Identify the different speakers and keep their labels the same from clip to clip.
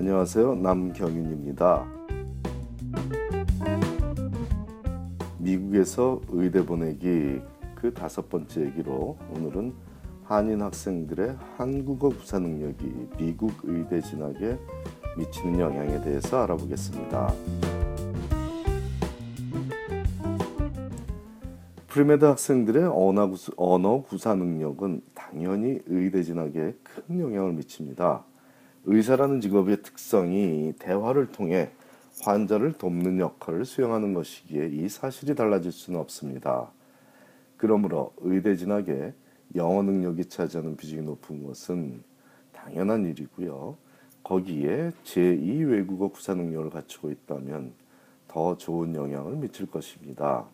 Speaker 1: 안녕하세요. 남경윤입니다. 미국에서 의대 보내기 그 다섯 번째 얘기로 오늘은 한인 학생들의 한국어 구사 능력이 미국 의대 진학에 미치는 영향에 대해서 알아보겠습니다. pre-med 학생들의 언어 구사 능력은 당연히 의대 진학에 큰 영향을 미칩니다. 의사라는 직업의 특성이 대화를 통해 환자를 돕는 역할을 수행하는 것이기에 이 사실이 달라질 수는 없습니다. 그러므로 의대 진학에 영어 능력이 차지하는 비중이 높은 것은 당연한 일이고요. 거기에 제2 외국어 구사 능력을 갖추고 있다면 더 좋은 영향을 미칠 것입니다.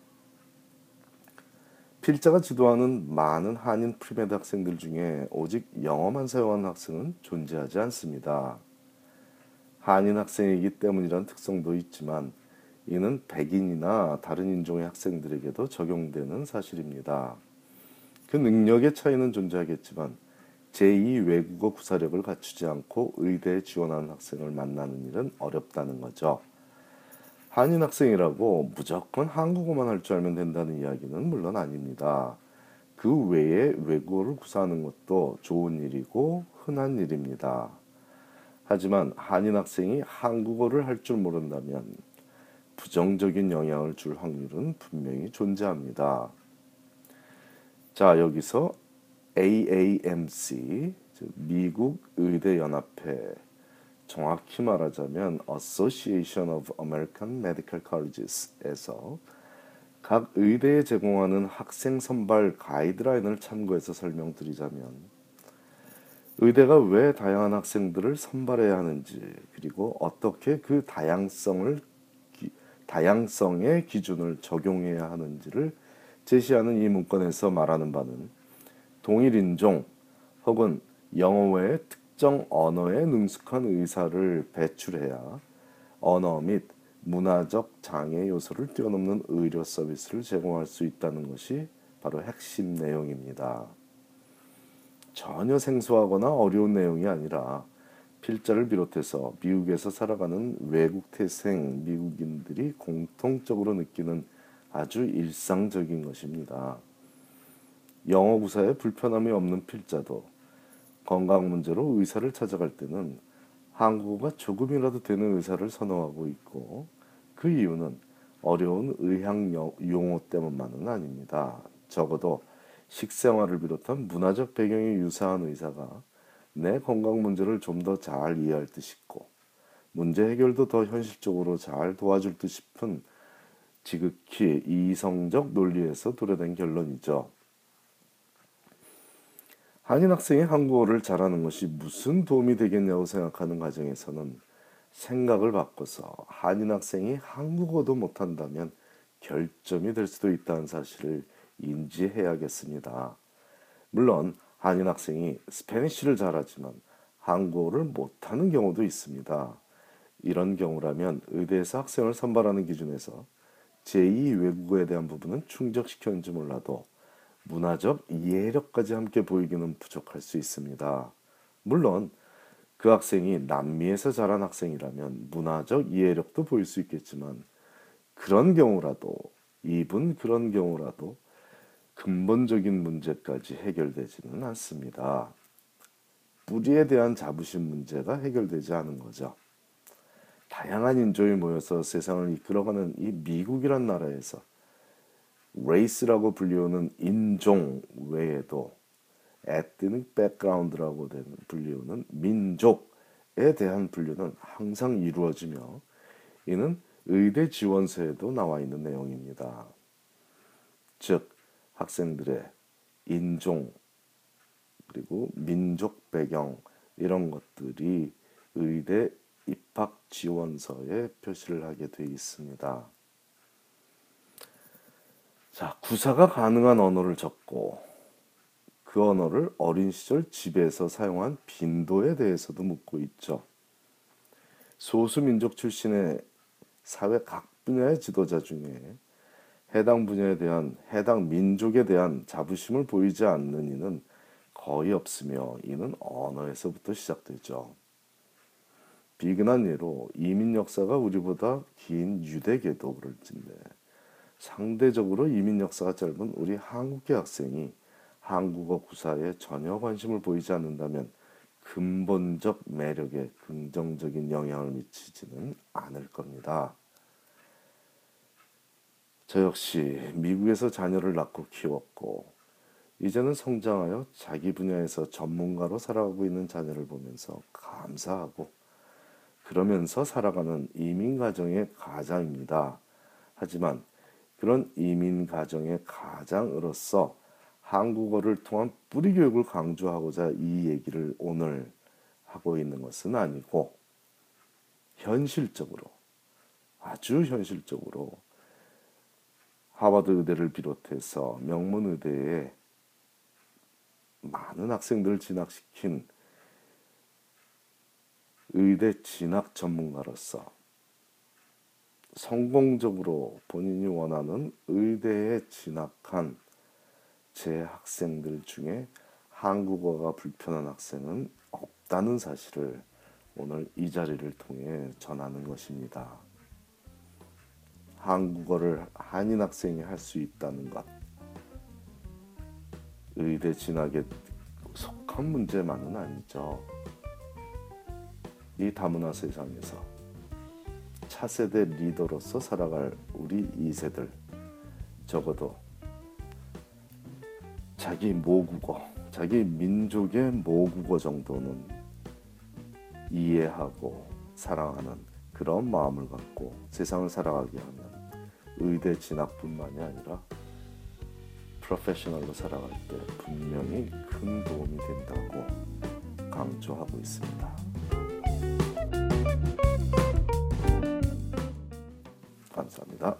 Speaker 1: 필자가 지도하는 많은 한인 pre-med 학생들 중에 오직 영어만 사용하는 학생은 존재하지 않습니다. 한인 학생이기 때문이란 특성도 있지만 이는 백인이나 다른 인종의 학생들에게도 적용되는 사실입니다. 그 능력의 차이는 존재하겠지만 제2 외국어 구사력을 갖추지 않고 의대에 지원하는 학생을 만나는 일은 어렵다는 거죠. 한인 학생이라고 무조건 한국어만 할 줄 알면 된다는 이야기는 물론 아닙니다. 그 외에 외국어를 구사하는 것도 좋은 일이고 흔한 일입니다. 하지만 한인 학생이 한국어를 할 줄 모른다면 부정적인 영향을 줄 확률은 분명히 존재합니다. 자, 여기서 AAMC, 미국 의대 연합회 정확히 말하자면 Association of American Medical Colleges에서 각 의대에 제공하는 학생 선발 가이드라인을 참고해서 설명드리자면 의대가 왜 다양한 학생들을 선발해야 하는지 그리고 어떻게 그 다양성을 다양성의 기준을 적용해야 하는지를 제시하는 이 문건에서 말하는 바는 동일 인종 혹은 영어 외의 특 특정 언어에 능숙한 의사를 배출해야 언어 및 문화적 장애 요소를 뛰어넘는 의료 서비스를 제공할 수 있다는 것이 바로 핵심 내용입니다. 전혀 생소하거나 어려운 내용이 아니라 필자를 비롯해서 미국에서 살아가는 외국 태생 미국인들이 공통적으로 느끼는 아주 일상적인 것입니다. 영어 구사에 불편함이 없는 필자도 건강 문제로 의사를 찾아갈 때는 한국어가 조금이라도 되는 의사를 선호하고 있고 그 이유는 어려운 의학 용어 때문만은 아닙니다. 적어도 식생활을 비롯한 문화적 배경이 유사한 의사가 내 건강 문제를 좀 더 잘 이해할 듯 싶고 문제 해결도 더 현실적으로 잘 도와줄 듯 싶은 지극히 이성적 논리에서 도래된 결론이죠. 한인 학생이 한국어를 잘하는 것이 무슨 도움이 되겠냐고 생각하는 과정에서는 생각을 바꿔서 한인 학생이 한국어도 못한다면 결점이 될 수도 있다는 사실을 인지해야겠습니다. 물론 한인 학생이 스페니쉬를 잘하지만 한국어를 못하는 경우도 있습니다. 이런 경우라면 의대에서 학생을 선발하는 기준에서 제2 외국어에 대한 부분은 충족시켰는지 몰라도 문화적 이해력까지 함께 보이기는 부족할 수 있습니다. 물론 그 학생이 남미에서 자란 학생이라면 문화적 이해력도 보일 수 있겠지만 그런 경우라도 이분 그런 경우라도 근본적인 문제까지 해결되지는 않습니다. 뿌리에 대한 자부심 문제가 해결되지 않은 거죠. 다양한 인종이 모여서 세상을 이끌어가는 이 미국이란 나라에서 레이스라고 불리우는 인종 외에도 ethnic background라고 불리우는 민족에 대한 분류는 항상 이루어지며 이는 의대 지원서에도 나와 있는 내용입니다. 즉 학생들의 인종 그리고 민족 배경 이런 것들이 의대 입학 지원서에 표시를 하게 되어 있습니다. 자, 구사가 가능한 언어를 적고 그 언어를 어린 시절 집에서 사용한 빈도에 대해서도 묻고 있죠. 소수민족 출신의 사회 각 분야의 지도자 중에 해당 분야에 대한 해당 민족에 대한 자부심을 보이지 않는 이는 거의 없으며 이는 언어에서부터 시작되죠. 비근한 예로 이민 역사가 우리보다 긴 유대계도 그럴진데 상대적으로 이민 역사가 짧은 우리 한국계 학생이 한국어 구사에 전혀 관심을 보이지 않는다면 근본적 매력에 긍정적인 영향을 미치지는 않을 겁니다. 저 역시 미국에서 자녀를 낳고 키웠고 이제는 성장하여 자기 분야에서 전문가로 살아가고 있는 자녀를 보면서 감사하고 그러면서 살아가는 이민 가정의 가장입니다. 하지만 그런 이민 가정의 가장으로서 한국어를 통한 뿌리 교육을 강조하고자 이 얘기를 오늘 하고 있는 것은 아니고 현실적으로 아주 현실적으로 하버드 의대를 비롯해서 명문 의대에 많은 학생들을 진학시킨 의대 진학 전문가로서 성공적으로 본인이 원하는 의대에 진학한 제 학생들 중에 한국어가 불편한 학생은 없다는 사실을 오늘 이 자리를 통해 전하는 것입니다. 한국어를 한인 학생이 할 수 있다는 것, 의대 진학에 속한 문제만은 아니죠. 이 다문화 세상에서 차세대 리더로서 살아갈 우리 2세들 적어도 자기 모국어, 자기 민족의 모국어 정도는 이해하고 사랑하는 그런 마음을 갖고 세상을 살아가게 하면 의대 진학뿐만이 아니라 프로페셔널로 살아갈 때 분명히 큰 도움이 된다고 강조하고 있습니다. だ？